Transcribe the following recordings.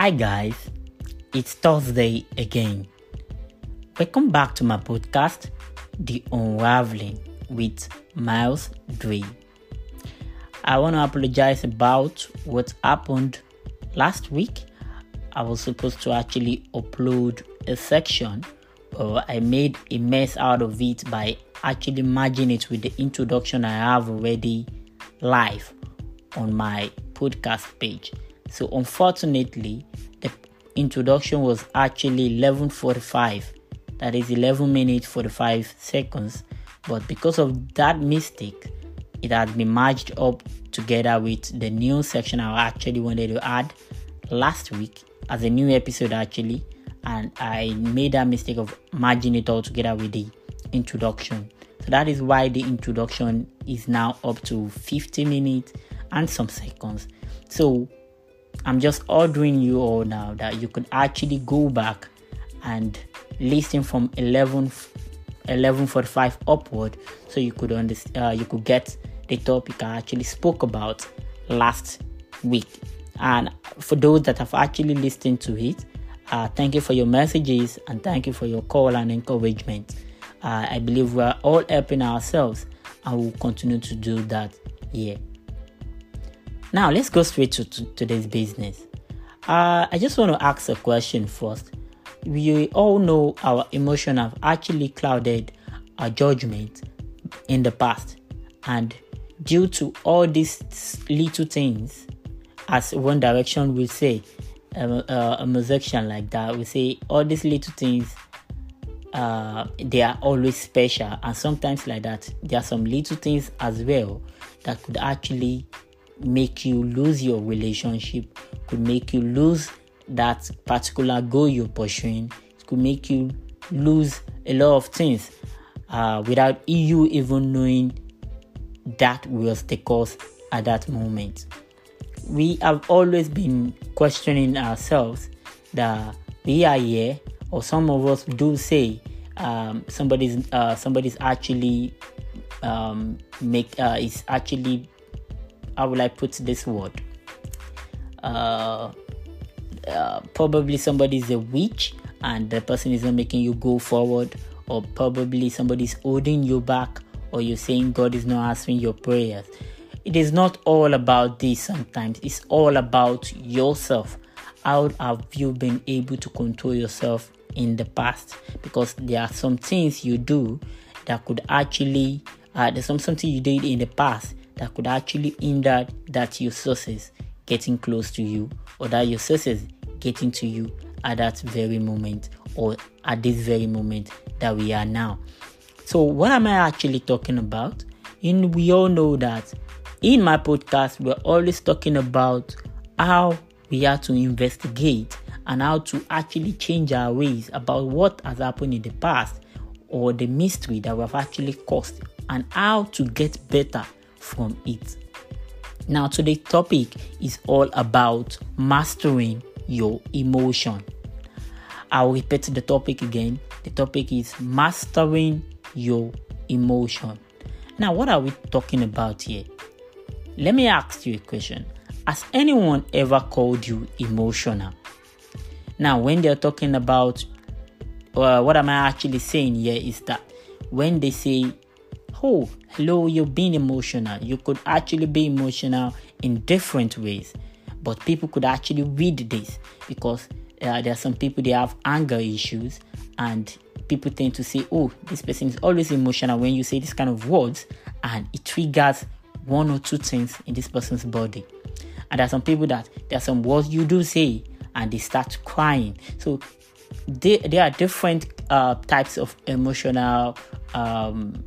Hi, guys. It's Thursday again. Welcome back to my podcast, The Unraveling with Miles Dre. I want to apologize about what happened last week. I was supposed to actually upload a section, but I made a mess out of it by actually merging it with the introduction I have already live on my podcast page. So unfortunately, the introduction was actually 11:45. That is 11 minutes 45 seconds. But because of that mistake, it has been merged up together with the new section I actually wanted to add last week as a new episode actually and I made that mistake of merging it all together with the introduction. So that is why the introduction is now up to 50 minutes and some seconds. So I'm just ordering you all now that you could actually go back and listen from 11 11:45 upward so you could understand uh, you could get the topic I actually spoke about last week. And for those that have actually listened to it, uh, thank you for your messages and thank you for your call and encouragement. Uh, I believe we're all helping ourselves and we'll continue to do that here. Now, let's go straight to, to today's business. Uh, I just want to ask a question first. We all know our emotions have actually clouded our judgment in the past, and due to all these little things, as One Direction will say, um, uh, a musician like that will say, all these little things uh, they are always special and sometimes like that there are some little things as well that could actually make you lose your relationship could make you lose that particular goal you're pursuing it could make you lose a lot of things uh, without you even knowing that was the cause at that moment. We have always been questioning ourselves that we are here or some of us do say um, somebody's uh, somebody's actually um, make uh, is actually how will I put this word? Uh, uh, probably somebody's a witch and the person is not making you go forward, or probably somebody is holding you back, or you're saying God is not answering your prayers. It is not all about this sometimes, it's all about yourself. How have you been able to control yourself in the past? Because there are some things you do that could actually, uh, there's some something you did in the past that could actually hinder that your sources getting close to you or that your sources getting to you at that very moment or at this very moment that we are now. So, what am I actually talking about? And we all know that in my podcast, we're always talking about how we are to investigate and how to actually change our ways about what has happened in the past or the mystery that we've actually caused and how to get better from it. Now, today's topic is all about mastering your emotion. I'll repeat the topic again. The topic is mastering your emotion. Now, what are we talking about here? Let me ask you a question. Has anyone ever called you emotional? Now, when they're talking about uh, what am I actually saying here is that when they say, Oh, hello, you're being emotional, you could actually be emotional in different ways, but people could actually read this because uh, there are some people they have anger issues and people tend to say, Oh, this person is always emotional when you say this kind of words, and it triggers one or two things in this person's body. And there are some people that there are some words you do say and they start crying. So they, there are different uh, types of emotional um,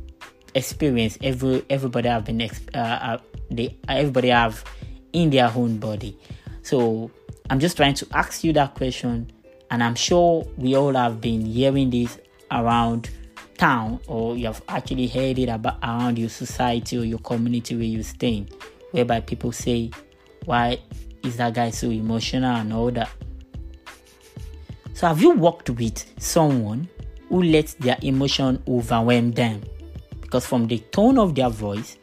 experience. Every everybody have been uh, uh, they everybody have in their own body. So I'm just trying to ask you that question, and I'm sure we all have been hearing this around town, or you have actually heard it about around your society or your community where you stay, whereby people say, "Why is that guy so emotional?" and all that. So, have you worked with someone who lets their emotion overwhelm them? Because from the tone of their voice,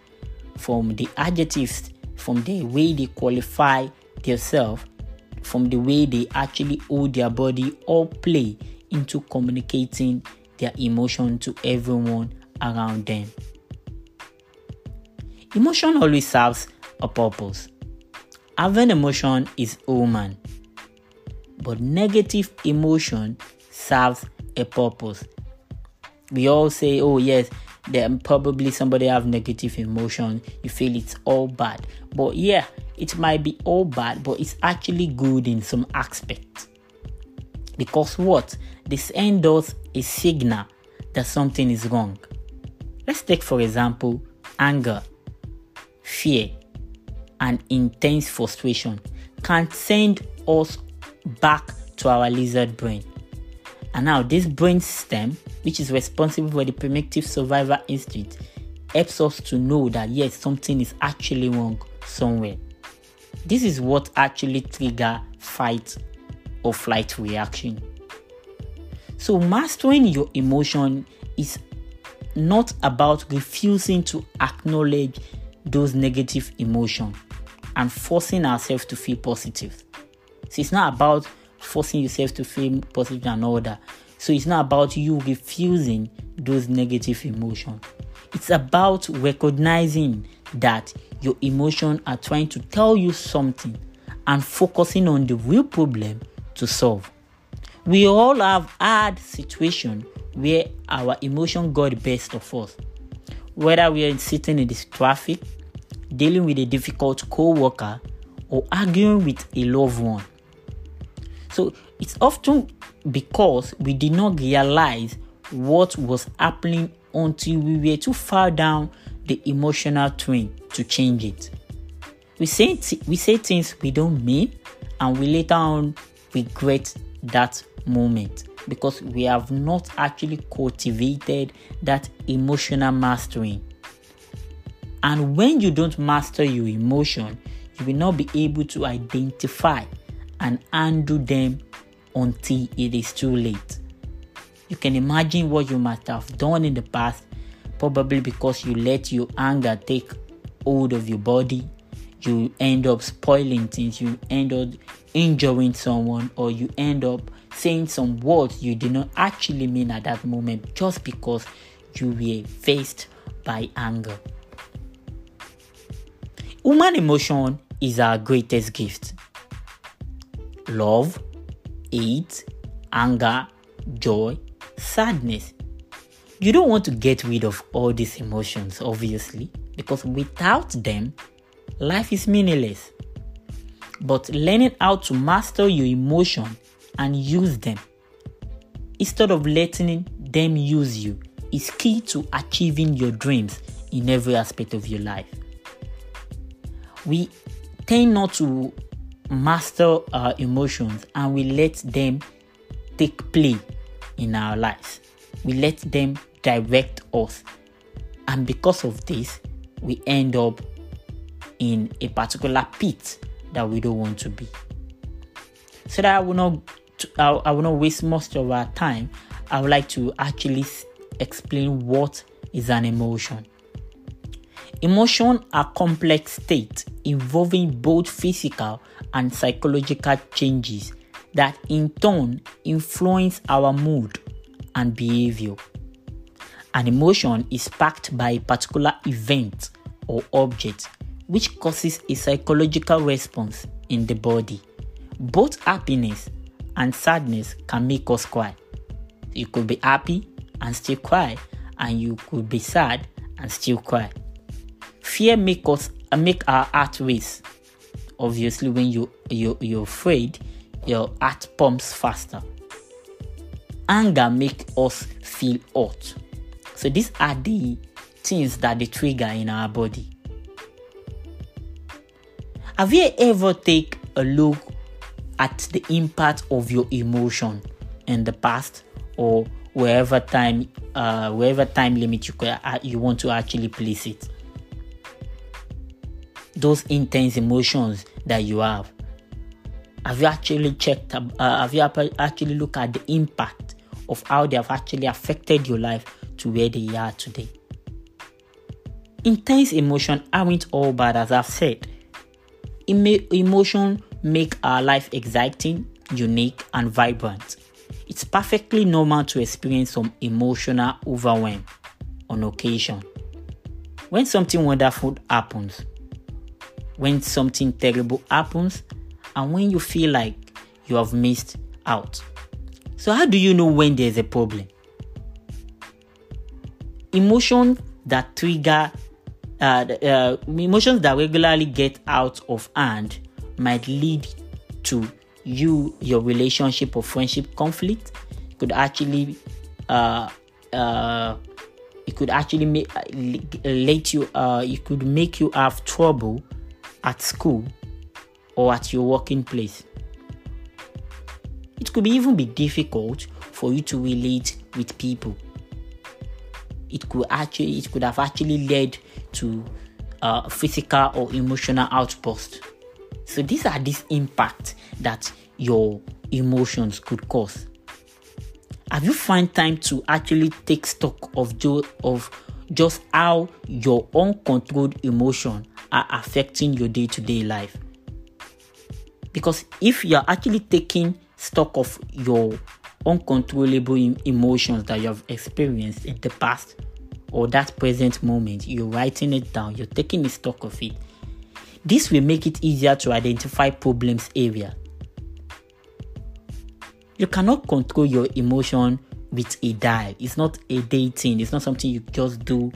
from the adjectives, from the way they qualify themselves, from the way they actually hold their body or play into communicating their emotion to everyone around them. Emotion always serves a purpose. Having emotion is human, but negative emotion serves a purpose. We all say, oh, yes, there probably somebody have negative emotion, you feel it's all bad. But yeah, it might be all bad, but it's actually good in some aspect Because what? This us a signal that something is wrong. Let's take, for example, anger, fear, and intense frustration can send us back to our lizard brain. And now, this brain stem, which is responsible for the primitive survival instinct, helps us to know that yes, something is actually wrong somewhere. This is what actually trigger fight or flight reaction. So mastering your emotion is not about refusing to acknowledge those negative emotions and forcing ourselves to feel positive. So it's not about forcing yourself to feel positive and that. So it's not about you refusing those negative emotions. It's about recognizing that your emotions are trying to tell you something and focusing on the real problem to solve. We all have had situations where our emotion got the best of us. Whether we are sitting in this traffic, dealing with a difficult co-worker, or arguing with a loved one. So it's often because we did not realize what was happening until we were too far down the emotional train to change it. We say, we say things we don't mean and we later on regret that moment because we have not actually cultivated that emotional mastering. And when you don't master your emotion, you will not be able to identify and undo them until it is too late. You can imagine what you might have done in the past, probably because you let your anger take hold of your body. You end up spoiling things, you end up injuring someone, or you end up saying some words you did not actually mean at that moment just because you were faced by anger. Human emotion is our greatest gift love, hate, anger, joy, sadness. You don't want to get rid of all these emotions, obviously, because without them, life is meaningless. But learning how to master your emotion and use them instead of letting them use you is key to achieving your dreams in every aspect of your life. We tend not to master our emotions and we let them take play in our lives. We let them direct us. And because of this, we end up in a particular pit that we don't want to be. So that I will not I, I will not waste most of our time. I would like to actually explain what is an emotion. Emotion are complex states involving both physical and psychological changes that in turn influence our mood and behavior. An emotion is sparked by a particular event or object which causes a psychological response in the body. Both happiness and sadness can make us cry. You could be happy and still cry, and you could be sad and still cry. Fear make us make our heart race. Obviously, when you you you're afraid, your heart pumps faster. Anger make us feel hot. So these are the things that they trigger in our body. Have you ever take a look at the impact of your emotion in the past or wherever time uh, wherever time limit you uh, you want to actually place it? Those intense emotions that you have. Have you actually checked? Uh, have you actually looked at the impact of how they have actually affected your life to where they are today? Intense emotion aren't all bad, as I've said emotion make our life exciting, unique, and vibrant. It's perfectly normal to experience some emotional overwhelm on occasion. When something wonderful happens, when something terrible happens, and when you feel like you have missed out. So, how do you know when there's a problem? Emotions that trigger, uh, uh, emotions that regularly get out of hand might lead to you, your relationship or friendship conflict. Could actually, uh, uh, it could actually make uh, let you, uh, it could make you have trouble at school or at your working place. It could even be difficult for you to relate with people. It could actually it could have actually led to uh, physical or emotional outburst. So these are these impacts that your emotions could cause. Have you found time to actually take stock of jo- of just how your uncontrolled emotion are affecting your day-to-day life? Because if you're actually taking stock of your uncontrollable emotions that you have experienced in the past or that present moment, you're writing it down, you're taking a stock of it. This will make it easier to identify problems area. You cannot control your emotion with a dial. It's not a dating. It's not something you just do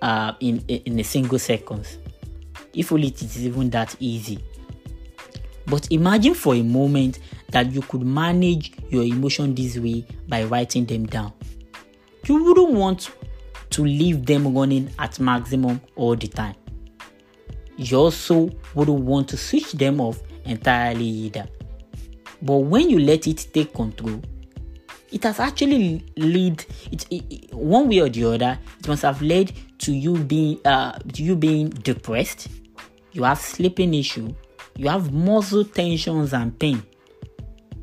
uh, in in a single seconds. If only it is even that easy. But imagine for a moment that you could manage your emotion this way by writing them down. You wouldn't want to leave them running at maximum all the time. You also wouldn't want to switch them off entirely either. But when you let it take control, it has actually led it, it, one way or the other. It must have led to you being uh you being depressed. You have sleeping issue you have muscle tensions and pain.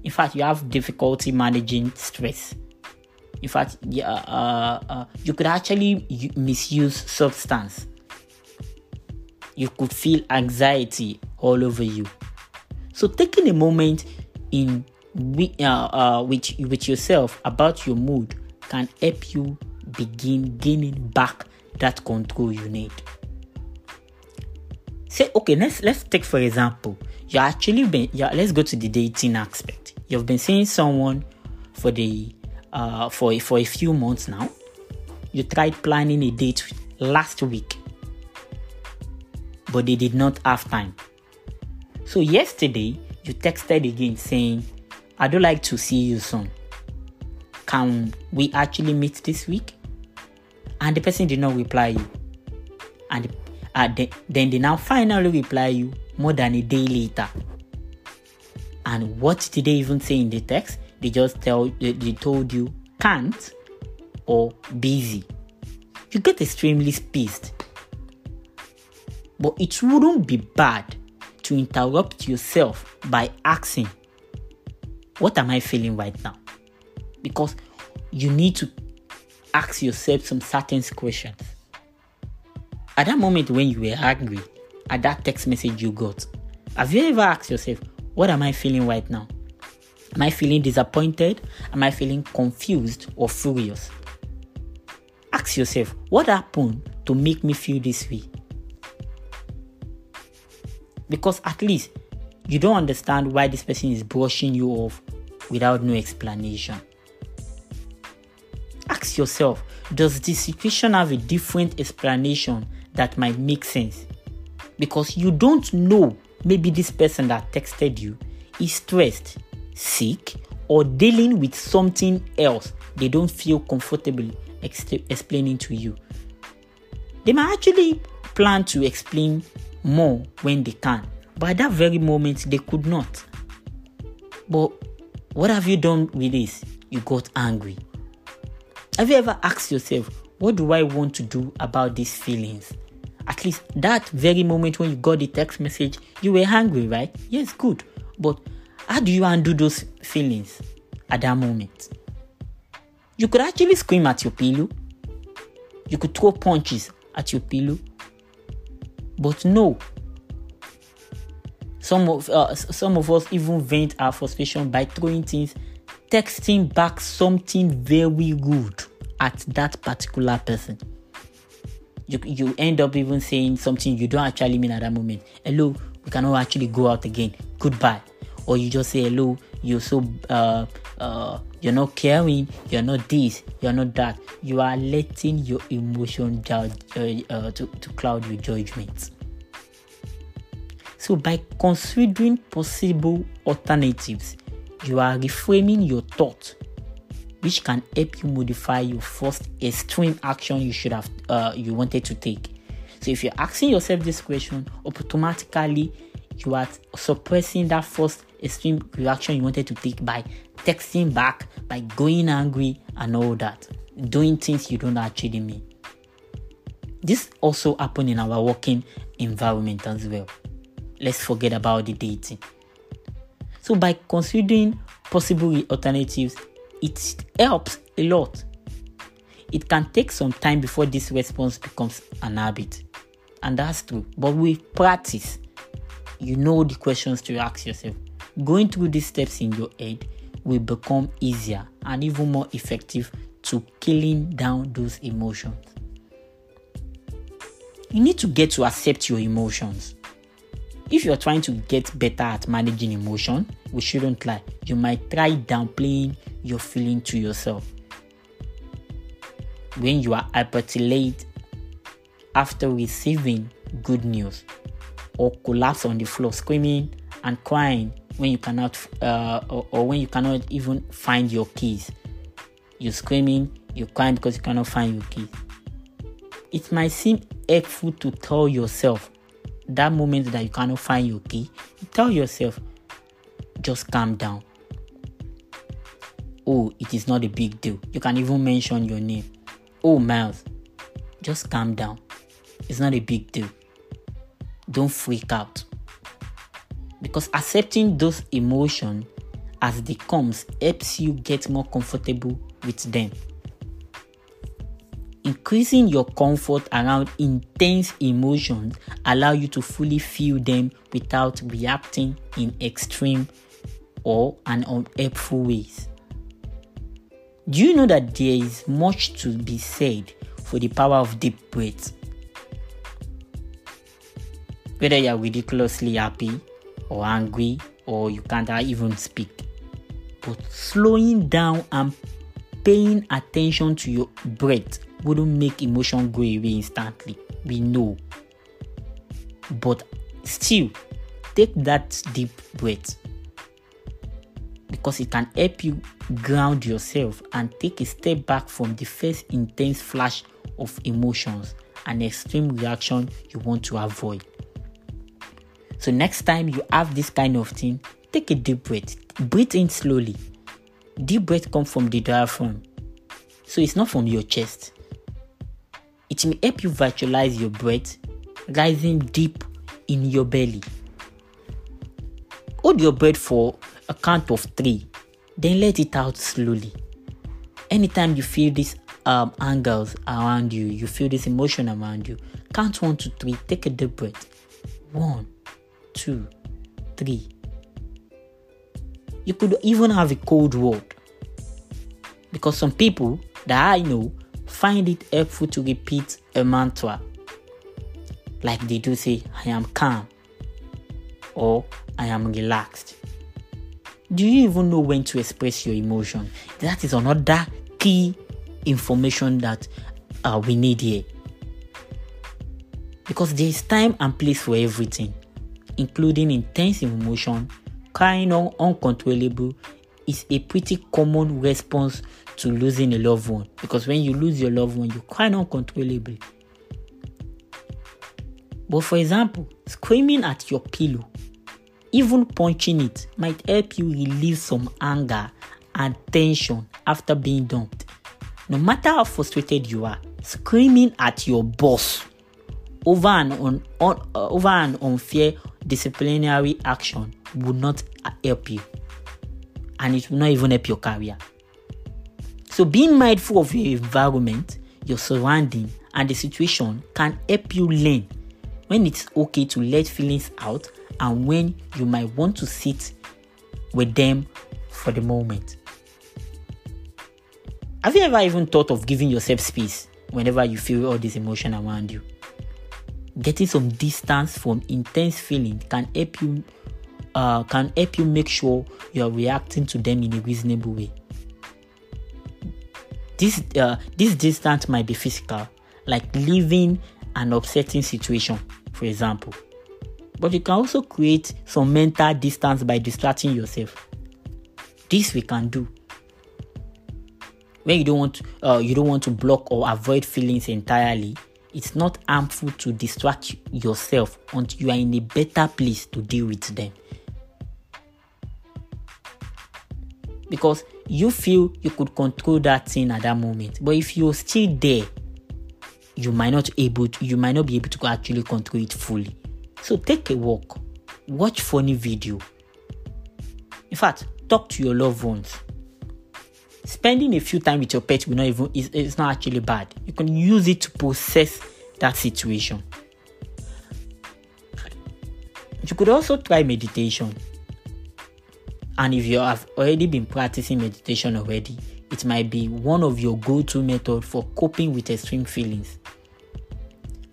In fact, you have difficulty managing stress. In fact, yeah, uh, uh, you could actually misuse substance. You could feel anxiety all over you. So, taking a moment in uh, uh, with with yourself about your mood can help you begin gaining back that control you need say okay let's let's take for example you actually been yeah let's go to the dating aspect. You've been seeing someone for the uh for for a few months now. You tried planning a date last week but they did not have time. So yesterday you texted again saying i would like to see you soon can we actually meet this week? And the person did not reply you. And Ah, they, then they now finally reply you more than a day later. And what did they even say in the text? They just tell they, they told you can't or busy. You get extremely pissed. But it wouldn't be bad to interrupt yourself by asking, What am I feeling right now? Because you need to ask yourself some certain questions. At that moment when you were angry, at that text message you got, have you ever asked yourself, what am I feeling right now? Am I feeling disappointed? Am I feeling confused or furious? Ask yourself, what happened to make me feel this way? Because at least you don't understand why this person is brushing you off without no explanation. Ask yourself, does this situation have a different explanation that might make sense because you don't know maybe this person that texted you is stressed, sick, or dealing with something else they don't feel comfortable ex- explaining to you. They might actually plan to explain more when they can, but at that very moment they could not. But what have you done with this? You got angry. Have you ever asked yourself, what do I want to do about these feelings? At least that very moment when you got the text message, you were angry, right? Yes, good. But how do you undo those feelings at that moment? You could actually scream at your pillow. You could throw punches at your pillow. But no. Some of uh, some of us even vent our frustration by throwing things, texting back something very good at that particular person. You, you end up even saying something you don't actually mean at that moment. Hello, we cannot actually go out again. Goodbye. Or you just say hello, you're so uh, uh, you're not caring, you're not this, you're not that. You are letting your emotion judge, uh, uh, to, to cloud your judgment. So, by considering possible alternatives, you are reframing your thought, which can help you modify your first extreme action you should have uh, you wanted to take. So, if you're asking yourself this question, automatically you are suppressing that first extreme reaction you wanted to take by texting back, by going angry, and all that, doing things you don't actually mean. This also happen in our working environment as well. Let's forget about the dating. So by considering possible alternatives, it helps a lot. It can take some time before this response becomes an habit. And that's true. But with practice, you know the questions to ask yourself. Going through these steps in your head will become easier and even more effective to killing down those emotions. You need to get to accept your emotions. If you're trying to get better at managing emotion, we shouldn't lie. You might try downplaying your feeling to yourself. When you are hyperventilate after receiving good news, or collapse on the floor screaming and crying when you cannot uh, or, or, when you cannot even find your keys you're screaming you're crying because you cannot find your keys it might seem helpful to tell yourself that moment that you cannot find your key tell yourself just calm down. Oh it is not a big deal. You can even mention your name. Oh miles just calm down. It's not a big deal. Don't freak out. Because accepting those emotions as they comes helps you get more comfortable with them. Increasing your comfort around intense emotions allow you to fully feel them without reacting in extreme or an unhelpful ways do you know that there is much to be said for the power of deep breath whether you're ridiculously happy or angry or you can't even speak. But slowing down and paying attention to your breath wouldn't make emotion go away instantly. We know. But still, take that deep breath because it can help you ground yourself and take a step back from the first intense flash of emotions and extreme reaction you want to avoid. So next time you have this kind of thing, take a deep breath. Breathe in slowly. Deep breath comes from the diaphragm. So it's not from your chest. It may help you visualize your breath rising deep in your belly. Hold your breath for a count of three, then let it out slowly. Anytime you feel these um, angles around you, you feel this emotion around you, count one to three, take a deep breath. One, two, three. You could even have a cold word. Because some people that I know find it helpful to repeat a mantra. Like they do say, I am calm or I am relaxed. Do you even know when to express your emotion? That is another key information that uh, we need here. Because there is time and place for everything including intense emotion, crying on uncontrollable, is a pretty common response to losing a loved one. Because when you lose your loved one, you cry uncontrollably. But for example, screaming at your pillow, even punching it, might help you relieve some anger and tension after being dumped. No matter how frustrated you are, screaming at your boss over an, un, un, uh, over an unfair disciplinary action would not help you and it will not even help your career. So, being mindful of your environment, your surrounding, and the situation can help you learn when it's okay to let feelings out and when you might want to sit with them for the moment. Have you ever even thought of giving yourself space whenever you feel all this emotion around you? Getting some distance from intense feeling can help you uh, can help you make sure you are reacting to them in a reasonable way. This uh, this distance might be physical, like leaving an upsetting situation, for example. But you can also create some mental distance by distracting yourself. This we can do. When you don't want uh, you don't want to block or avoid feelings entirely, it's not harmful to distract yourself until you are in a better place to deal with them. Because you feel you could control that thing at that moment, but if you're still there, you might not able to, you might not be able to actually control it fully. So take a walk, watch funny video. In fact, talk to your loved ones. Spending a few time with your pet will not even is not actually bad. You can use it to process that situation. You could also try meditation. And if you have already been practicing meditation already, it might be one of your go-to method for coping with extreme feelings.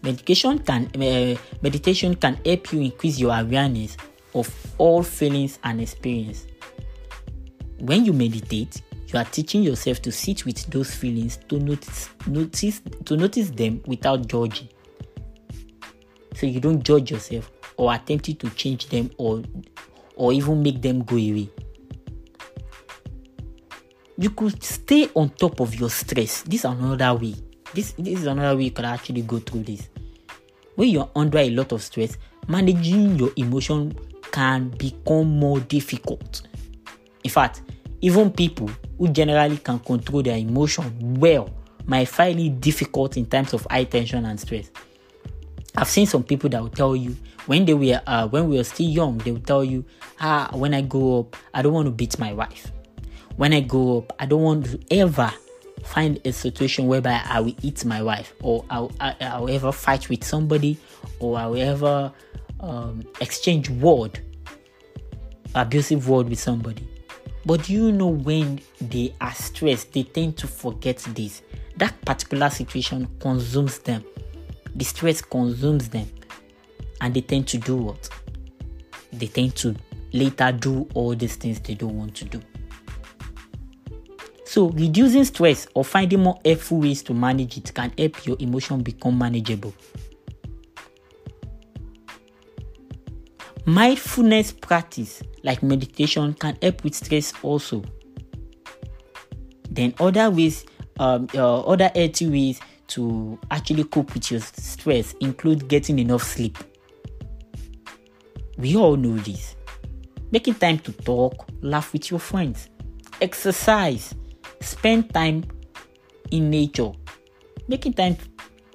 Meditation can uh, meditation can help you increase your awareness of all feelings and experience. When you meditate, you are teaching yourself to sit with those feelings to notice notice to notice them without judging. So you don't judge yourself or attempt to change them or or even make them go away. You could stay on top of your stress. This is another way. This, this is another way you could actually go through this. When you're under a lot of stress, managing your emotion can become more difficult. In fact, even people who generally can control their emotion well might find it difficult in times of high tension and stress. I've seen some people that will tell you when they were uh, when we were still young, they will tell you, ah, when I grow up, I don't want to beat my wife. When I grow up, I don't want to ever find a situation whereby I will eat my wife, or I'll, I, will ever fight with somebody, or I will ever um, exchange word, abusive word with somebody. But you know when they are stressed, they tend to forget this. That particular situation consumes them the stress consumes them and they tend to do what? They tend to later do all these things they don't want to do. So, reducing stress or finding more helpful ways to manage it can help your emotion become manageable. Mindfulness practice like meditation can help with stress also. Then other ways, um, uh, other healthy ways to actually cope with your stress include getting enough sleep. We all know this. Making time to talk, laugh with your friends, exercise, spend time in nature, making time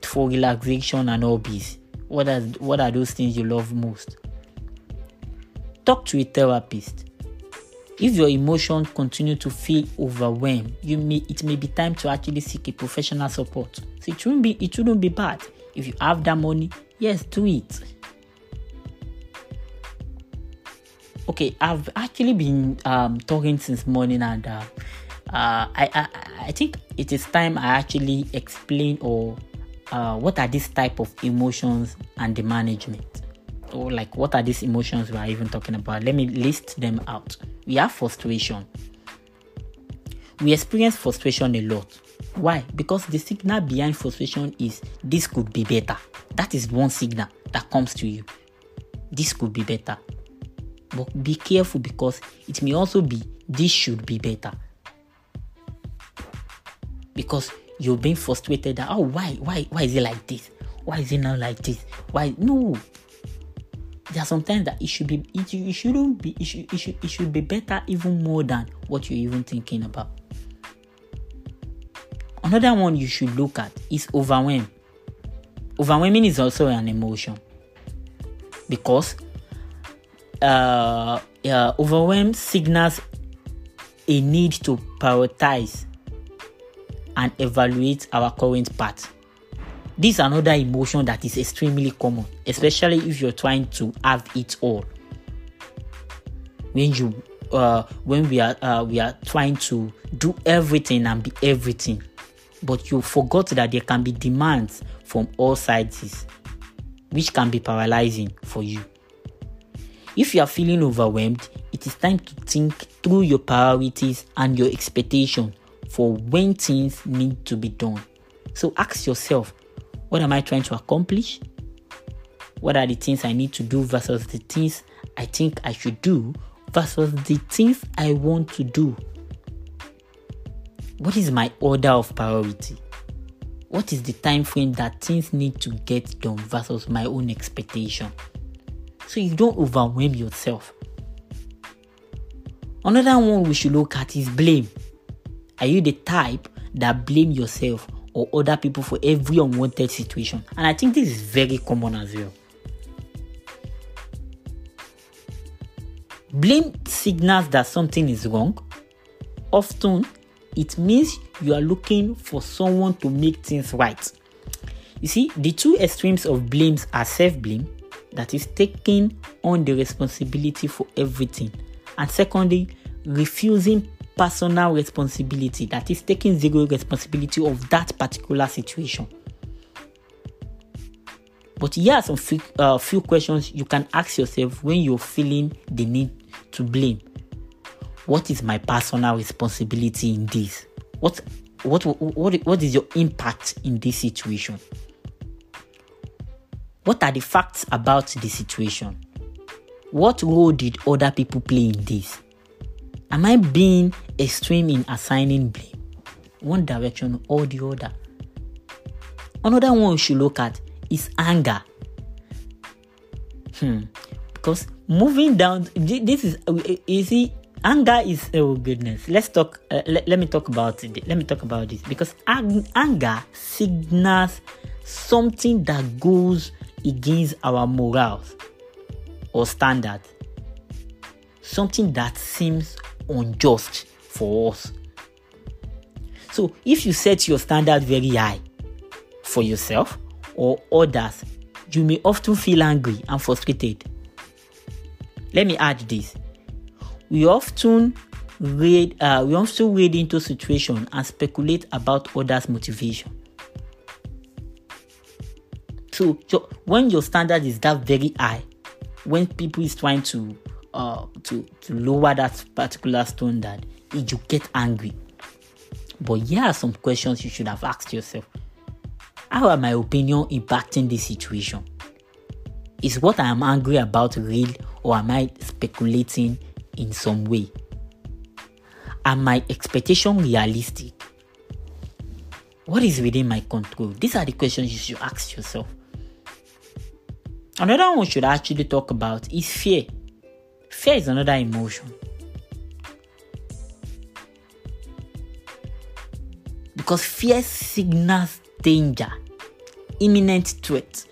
for relaxation and hobbies. What are, what are those things you love most? Talk to a therapist if your emotions continue to feel overwhelmed, you may it may be time to actually seek a professional support. So it shouldn't be it shouldn't be bad. If you have that money, yes, do it. Okay, I've actually been um, talking since morning, and uh, uh, I, I I think it is time I actually explain or uh, what are these type of emotions and the management? Or like what are these emotions we are even talking about? Let me list them out. We have frustration. We experience frustration a lot. Why? Because the signal behind frustration is this could be better. That is one signal that comes to you. This could be better. But be careful because it may also be this should be better because you're being frustrated that oh why why why is it like this? Why is it not like this? Why no. There are sometimes that it should be it, it shouldn't be it should, it should it should be better even more than what you're even thinking about. Another one you should look at is overwhelm. Overwhelming is also an emotion because uh, uh, overwhelm signals a need to prioritize and evaluate our current path. This is another emotion that is extremely common, especially if you're trying to have it all. When you uh, when we are uh, we are trying to do everything and be everything but you forgot that there can be demands from all sides which can be paralyzing for you. If you are feeling overwhelmed it is time to think through your priorities and your expectation for when things need to be done so ask yourself what am i trying to accomplish what are the things i need to do versus the things i think i should do versus the things I want to do. What is my order of priority? What is the time frame that things need to get done versus my own expectation? So you don't overwhelm yourself. Another one we should look at is blame. Are you the type that blame yourself or other people for every unwanted situation? And I think this is very common as well. Blame signals that something is wrong. Often, it means you are looking for someone to make things right. You see, the two extremes of blames are self blame, that is taking on the responsibility for everything, and secondly, refusing personal responsibility, that is taking zero responsibility of that particular situation. But here are some few, uh, few questions you can ask yourself when you're feeling the need to blame. What is my personal responsibility in this? What what what what is your impact in this situation? What are the facts about the situation? What role did other people play in this? Am I being extreme in assigning blame? One direction or the other. Another one we should look at is anger. Hmm. Because moving down this is you see anger is oh goodness let's talk uh, let, let me talk about it let me talk about this because ang- anger signals something that goes against our morals or standards something that seems unjust for us so if you set your standard very high for yourself or others you may often feel angry and frustrated let me add this. We often read uh, we often read into situation and speculate about others' motivation. So, so when your standard is that very high, when people is trying to uh to, to lower that particular standard, you get angry. But here are some questions you should have asked yourself. How are my opinion impacting this situation? Is what I am angry about real or am I speculating in some way? Are my expectation realistic? What is within my control? These are the questions you should ask yourself. Another one we should actually talk about is fear. Fear is another emotion. Because fear signals danger, imminent threat.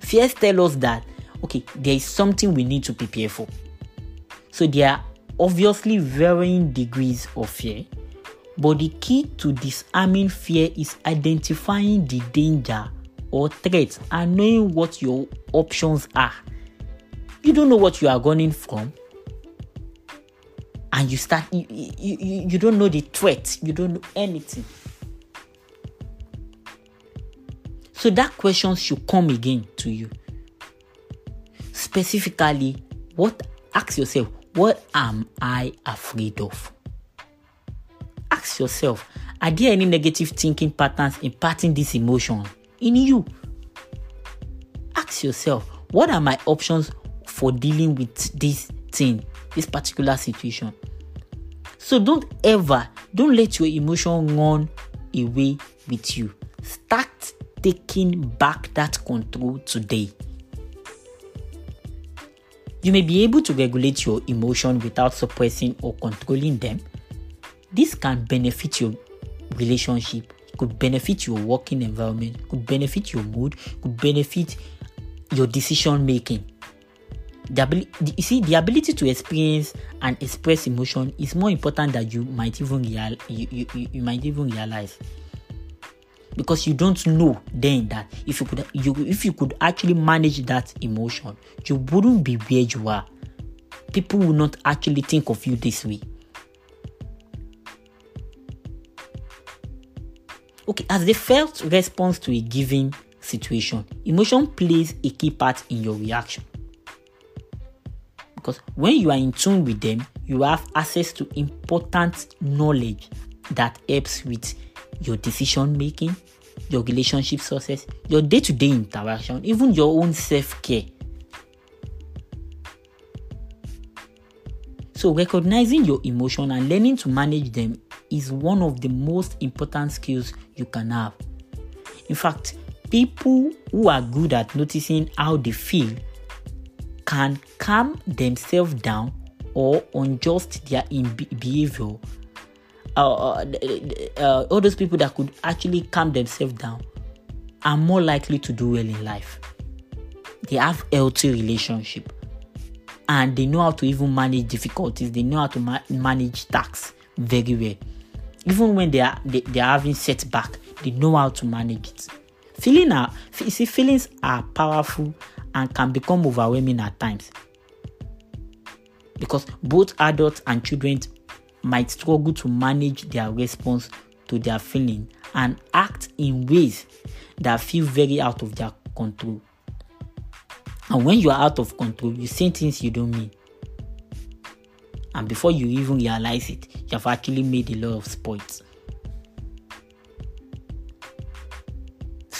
Fears tell us that, okay, there is something we need to prepare for. So there are obviously varying degrees of fear, but the key to disarming fear is identifying the danger or threat and knowing what your options are. You don't know what you are running from, and you start you, you, you, you don't know the threat, you don't know anything. So that question should come again to you. Specifically, what ask yourself, what am I afraid of? Ask yourself, are there any negative thinking patterns imparting this emotion in you? Ask yourself, what are my options for dealing with this thing, this particular situation? So don't ever, don't let your emotion run away with you. Start taking back that control today. You may be able to regulate your emotion without suppressing or controlling them. This can benefit your relationship, could benefit your working environment, could benefit your mood, could benefit your decision making. The you see, the ability to experience and express emotion is more important than you might even real, you, you, you might even realize because you don't know then that if you could you if you could actually manage that emotion you wouldn't be where you are people will not actually think of you this way. Okay, as the first response to a given situation, emotion plays a key part in your reaction. Because when you are in tune with them, you have access to important knowledge that helps with your decision making, your relationship success, your day to day interaction, even your own self care. So, recognizing your emotion and learning to manage them is one of the most important skills you can have. In fact, people who are good at noticing how they feel can calm themselves down or adjust their behavior. Uh, uh, uh, all those people that could actually calm themselves down are more likely to do well in life. They have healthy relationship and they know how to even manage difficulties. They know how to ma- manage tasks very well. Even when they are they, they are having setback, they know how to manage it. Feeling are see feelings are powerful and can become overwhelming at times because both adults and children might struggle to manage their response to their feeling and act in ways that feel very out of their control. And when you are out of control, you say things you don't mean. And before you even realize it, you have actually made a lot of spoils.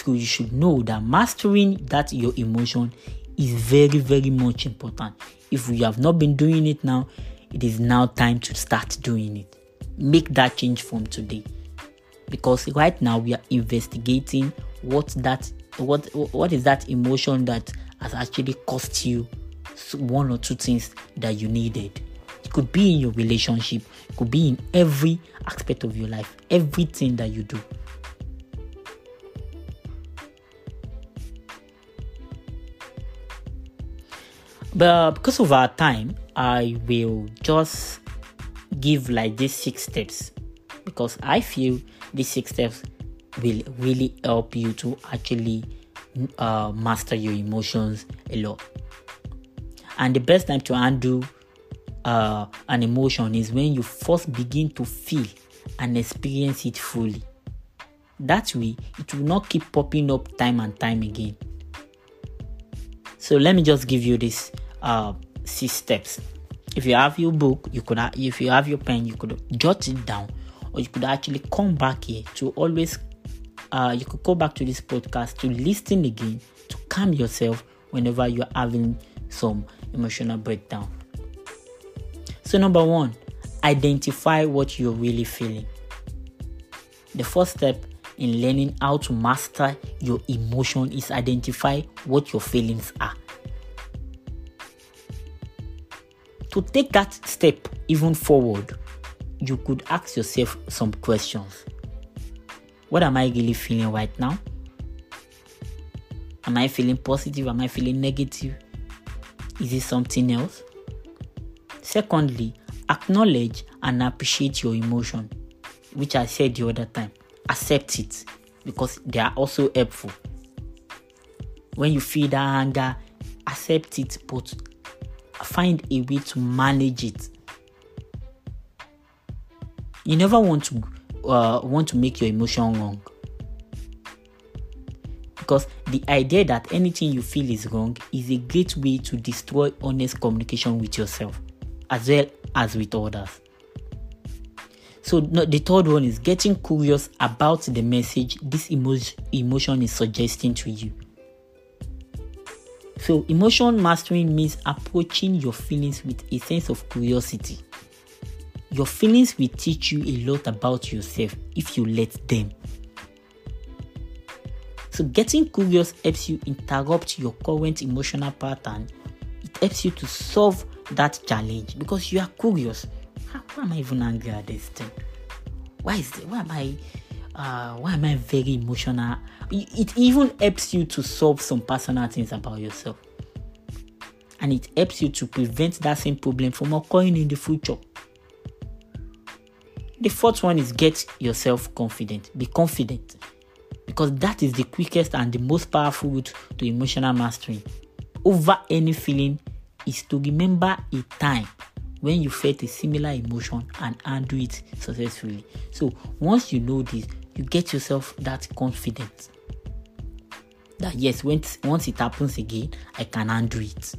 So you should know that mastering that your emotion is very, very much important. If you have not been doing it now, it is now time to start doing it. Make that change from today. Because right now we are investigating what that what what is that emotion that has actually cost you one or two things that you needed. It could be in your relationship, it could be in every aspect of your life, everything that you do. But because of our time, I will just give like these six steps because I feel these six steps will really help you to actually uh, master your emotions a lot. And the best time to undo uh, an emotion is when you first begin to feel and experience it fully. That way, it will not keep popping up time and time again. So let me just give you this uh, six steps. If you have your book, you could, if you have your pen, you could jot it down, or you could actually come back here to always. Uh, you could go back to this podcast to listen again to calm yourself whenever you're having some emotional breakdown. So, number one, identify what you're really feeling. The first step in learning how to master your emotion is identify what your feelings are. To take that step even forward, you could ask yourself some questions. What am I really feeling right now? Am I feeling positive? Am I feeling negative? Is it something else? Secondly, acknowledge and appreciate your emotion, which I said the other time. Accept it because they are also helpful. When you feel that anger, accept it, but find a way to manage it. You never want to uh, want to make your emotion wrong. Because the idea that anything you feel is wrong is a great way to destroy honest communication with yourself as well as with others. So, no, the third one is getting curious about the message this emo- emotion is suggesting to you. So, emotion mastering means approaching your feelings with a sense of curiosity. Your feelings will teach you a lot about yourself if you let them. So, getting curious helps you interrupt your current emotional pattern. It helps you to solve that challenge because you are curious. why am I even angry at this thing? Why is it, why am I uh, why am I very emotional? It even helps you to solve some personal things about yourself. And it helps you to prevent that same problem from occurring in the future. The fourth one is get yourself confident. Be confident. Because that is the quickest and the most powerful route to emotional mastery. Over any feeling is to remember a time when you felt a similar emotion and handle it successfully. So once you know this, you get yourself that confidence that yes, once once it happens again, I can handle it.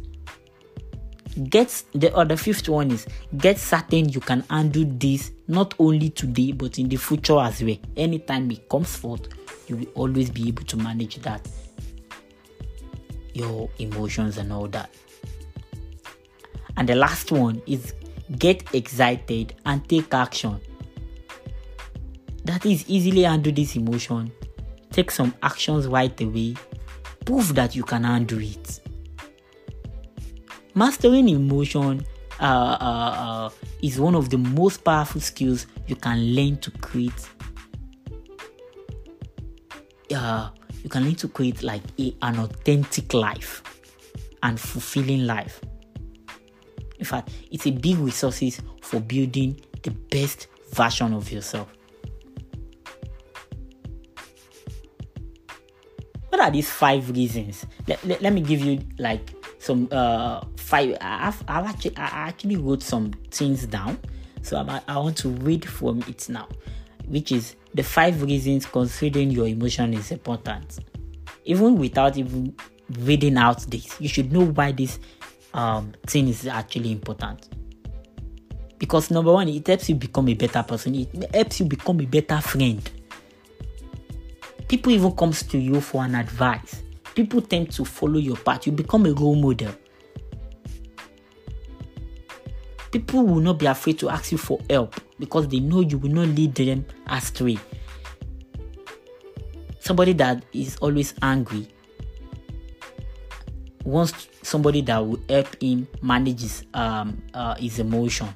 Get the other fifth one is get certain you can handle this not only today but in the future as well. Anytime it comes forth, you will always be able to manage that your emotions and all that. And the last one is get excited and take action. That is easily handle this emotion. Take some actions right away. Prove that you can handle it. Mastering emotion uh, uh, uh, is one of the most powerful skills you can learn to create. Uh, you can learn to create like a, an authentic life and fulfilling life. In fact, it's a big resources for building the best version of yourself. What are these five reasons? Let, let, let me give you like some uh five. I've, I've actually I actually wrote some things down, so I'm, I want to read from it now, which is the five reasons considering your emotion is important. Even without even reading out this, you should know why this um, thing is actually important. Because number one, it helps you become a better person. It helps you become a better friend. People even comes to you for an advice. People tend to follow your path. You become a role model. People will not be afraid to ask you for help because they know you will not lead them astray. Somebody that is always angry wants somebody that will help him manage his um uh, his emotion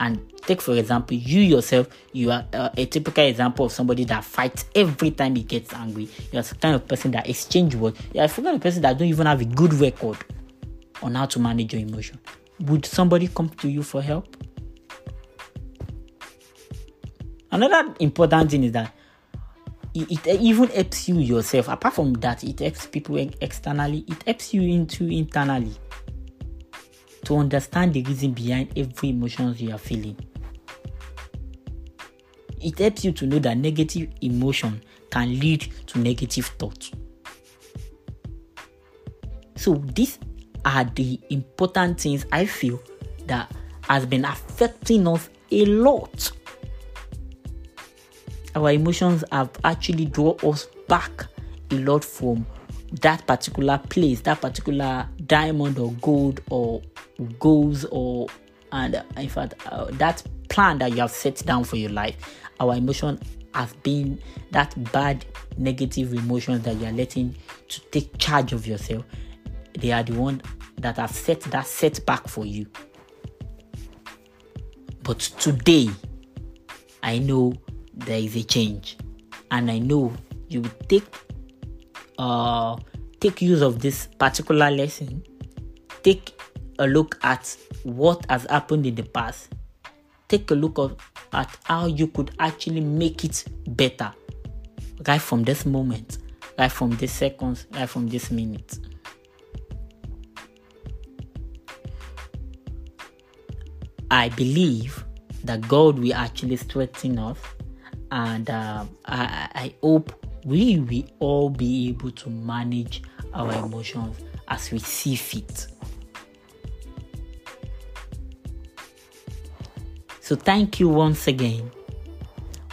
and take for example you yourself you are uh, a typical example of somebody that fights every time he gets angry. You're the kind of person that exchange words. You're the kind of person that don't even have a good record on how to manage your emotion. Would somebody come to you for help? Another important thing is that it, it, even helps you yourself. Apart from that, it helps people externally. It helps you into internally to understand the reason behind every emotions you are feeling. It helps you to know that negative emotion can lead to negative thoughts. So these are the important things I feel that has been affecting us a lot our emotions have actually draw us back a lot from that particular place, that particular diamond or gold or goals or and in fact uh, that plan that you have set down for your life. Our emotion has been that bad negative emotions that you are letting to take charge of yourself. They are the one that have set that setback for you. But today, I know there is a change and i know you will take uh take use of this particular lesson take a look at what has happened in the past. Take a look of, at how you could actually make it better. Right from this moment right from this seconds right from this minute. I believe that god will actually strengthen us and uh, I, I hope we will all be able to manage our emotions as we see fit. So thank you once again.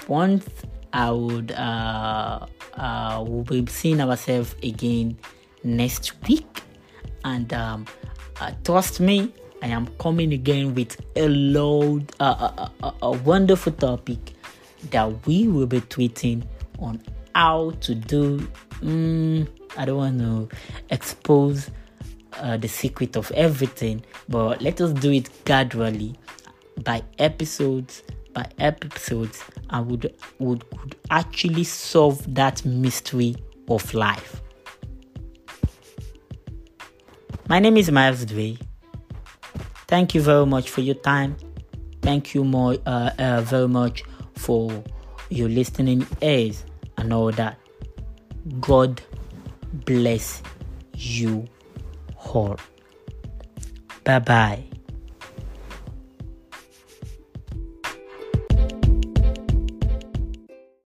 Once I would uh, uh, we'll be seeing ourselves again next week, and um, uh, trust me, I am coming again with a load, uh, a, a, a wonderful topic that we will be tweeting on how to do. Mm, I don't want to expose uh, the secret of everything, but let us do it gradually by episodes by episodes and would would, would actually solve that mystery of life. My name is Miles Dway. Thank you very much for your time. Thank you more uh, uh, very much for your listening ears and all that. God bless you all. Bye bye.